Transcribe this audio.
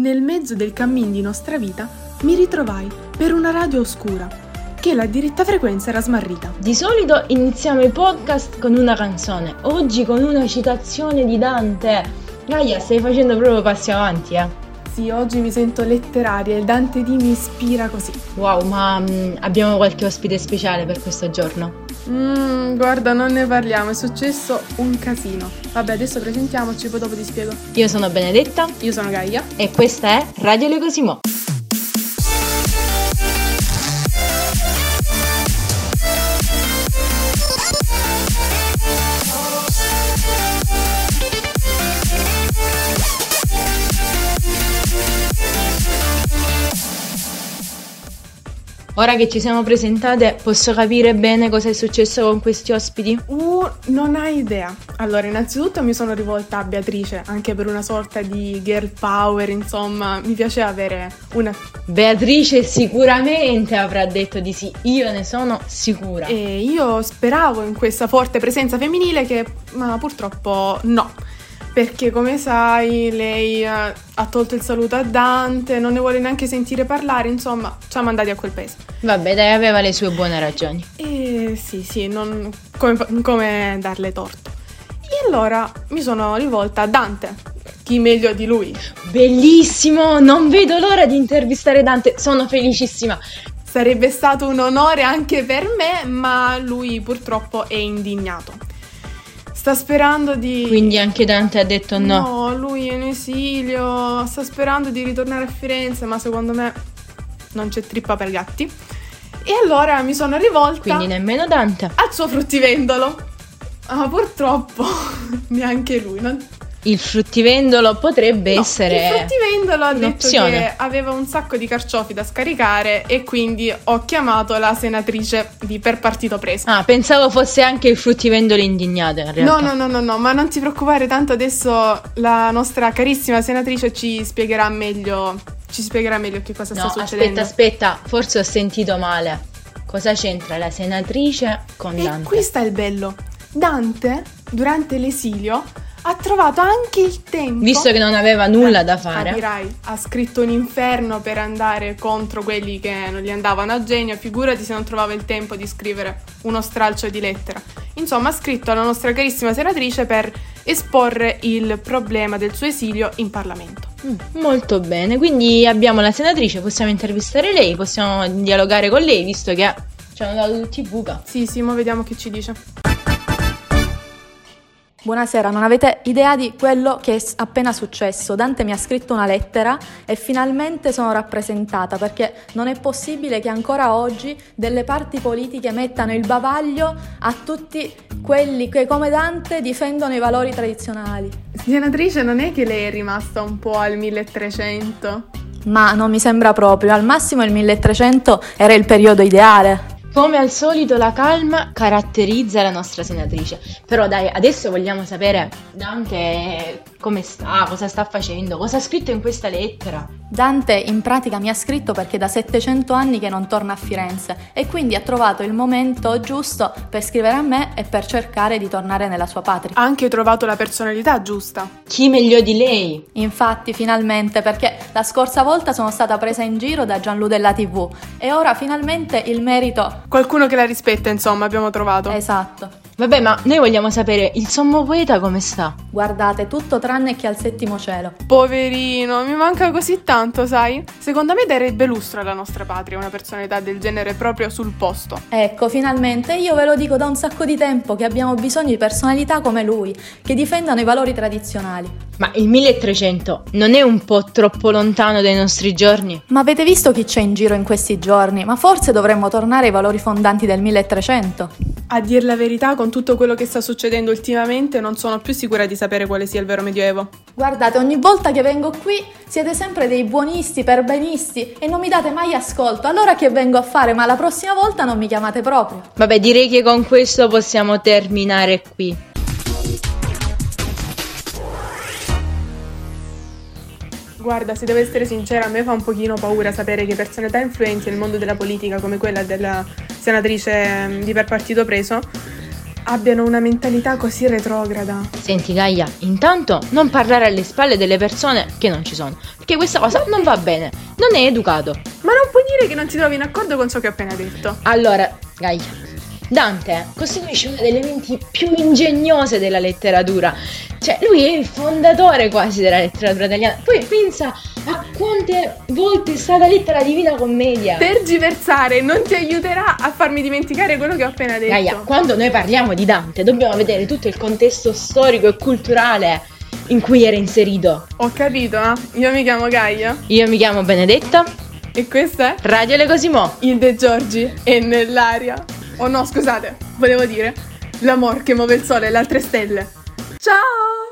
nel mezzo del cammin di nostra vita, mi ritrovai per una radio oscura, che la diretta frequenza era smarrita. Di solito iniziamo i podcast con una canzone, oggi con una citazione di Dante. Gaia, stai facendo proprio passi avanti, eh? Sì, oggi mi sento letteraria e Dante D mi ispira così. Wow, ma mm, abbiamo qualche ospite speciale per questo giorno? Mmm, guarda, non ne parliamo, è successo un casino. Vabbè, adesso presentiamoci, poi dopo ti spiego. Io sono Benedetta Io sono Gaia. e questa è Radio Le Ora che ci siamo presentate, posso capire bene cosa è successo con questi ospiti? Uh, non hai idea. Allora, innanzitutto mi sono rivolta a Beatrice, anche per una sorta di girl power, insomma, mi piaceva avere una... Beatrice sicuramente avrà detto di sì, io ne sono sicura. E io speravo in questa forte presenza femminile che, ma purtroppo no. Perché come sai, lei eh, ha tolto il saluto a Dante, non ne vuole neanche sentire parlare, insomma, ci ha mandati a quel paese. Vabbè, dai, aveva le sue buone ragioni. E sì, sì, non, come, come darle torto. E allora mi sono rivolta a Dante, chi meglio di lui. Bellissimo, non vedo l'ora di intervistare Dante, sono felicissima. Sarebbe stato un onore anche per me, ma lui purtroppo è indignato. Sta sperando di... Quindi anche Dante ha detto no. No, lui è in esilio, sta sperando di ritornare a Firenze, ma secondo me non c'è trippa per gatti. E allora mi sono rivolta Quindi nemmeno Dante. al suo fruttivendolo. Ma purtroppo neanche lui. Non... Il fruttivendolo potrebbe No, essere... Il fruttivendolo ha detto che aveva un sacco di carciofi da scaricare e quindi ho chiamato la senatrice di Per Partito Preso. Ah, pensavo fosse anche il fruttivendolo indignato in realtà. No, no, no, no, no, ma non ti preoccupare, tanto adesso la nostra carissima senatrice ci spiegherà meglio, ci spiegherà meglio che cosa No, sta aspetta, succedendo. aspetta, forse ho sentito male. Cosa c'entra la senatrice con E Dante? qui sta il bello. Dante, durante l'esilio, ha trovato anche il tempo. Visto che non aveva nulla da fare. dirai, ha scritto un inferno per andare contro quelli che non gli andavano a genio. Figurati se non trovava il tempo di scrivere uno stralcio di lettera. Insomma, ha scritto alla nostra carissima senatrice per esporre il problema del suo esilio in Parlamento. Mm, Molto bene, quindi abbiamo la senatrice, possiamo intervistare lei, possiamo dialogare con lei, visto che ci hanno dato tutti buca. Sì, sì, ma vediamo che ci dice. Buonasera, non avete idea di quello che è appena successo. Dante mi ha scritto una lettera e finalmente sono rappresentata perché non è possibile che ancora oggi delle parti politiche mettano il bavaglio a tutti quelli che come Dante difendono i valori tradizionali. Senatrice, non è che lei è rimasta un po' al 1300? Ma non mi sembra proprio, al massimo il 1300 era il periodo ideale. Come al solito la calma caratterizza la nostra senatrice. Però dai, adesso vogliamo sapere Dante come sta, cosa sta facendo, cosa ha scritto in questa lettera. Dante in pratica mi ha scritto perché da 700 anni che non torna a Firenze e quindi ha trovato il momento giusto per scrivere a me e per cercare di tornare nella sua patria. Ha anche trovato la personalità giusta. Chi meglio di lei? Infatti, finalmente, perché la scorsa volta sono stata presa in giro da Gianlu della TV e ora finalmente il merito. Qualcuno che la rispetta, insomma, abbiamo trovato. Esatto. Vabbè, ma noi vogliamo sapere il sommo poeta come sta. Guardate, tutto tranne che al settimo cielo. Poverino, mi manca così tanto, sai? Secondo me darebbe lustro alla nostra patria una personalità del genere proprio sul posto. Ecco, finalmente io ve lo dico da un sacco di tempo che abbiamo bisogno di personalità come lui, che difendano i valori tradizionali. Ma il 1300 non è un po' troppo lontano dai nostri giorni? Ma avete visto chi c'è in giro in questi giorni? Ma forse dovremmo tornare ai valori fondanti del 1300. A dir la verità, con tutto quello che sta succedendo ultimamente, non sono più sicura di sapere quale sia il vero medioevo. Guardate, ogni volta che vengo qui siete sempre dei buonisti, perbenisti e non mi date mai ascolto. Allora che vengo a fare? Ma la prossima volta non mi chiamate proprio. Vabbè, direi che con questo possiamo terminare qui. Guarda, se devo essere sincera, a me fa un pochino paura sapere che personalità influenti nel mondo della politica, come quella della senatrice mm, di per partito preso, abbiano una mentalità così retrograda. Senti Gaia, intanto non parlare alle spalle delle persone che non ci sono, perché questa cosa non va bene, non è educato. Ma non puoi dire che non ti trovi in accordo con ciò che ho appena detto. Allora, Gaia, Dante costituisce una delle menti più ingegnose della letteratura. Cioè, lui è il fondatore quasi della letteratura italiana. Poi pensa a quante volte è stata letta la Divina Commedia. Tergiversare non ti aiuterà a farmi dimenticare quello che ho appena detto. Gaia, quando noi parliamo di Dante, dobbiamo vedere tutto il contesto storico e culturale in cui era inserito. Ho capito, eh? Io mi chiamo Gaia. Io mi chiamo Benedetta. E questo è Radio Le Cosimo. Il De Giorgi è nell'aria. Oh no, scusate, volevo dire l'amor che muove il sole e le altre stelle. Ciao!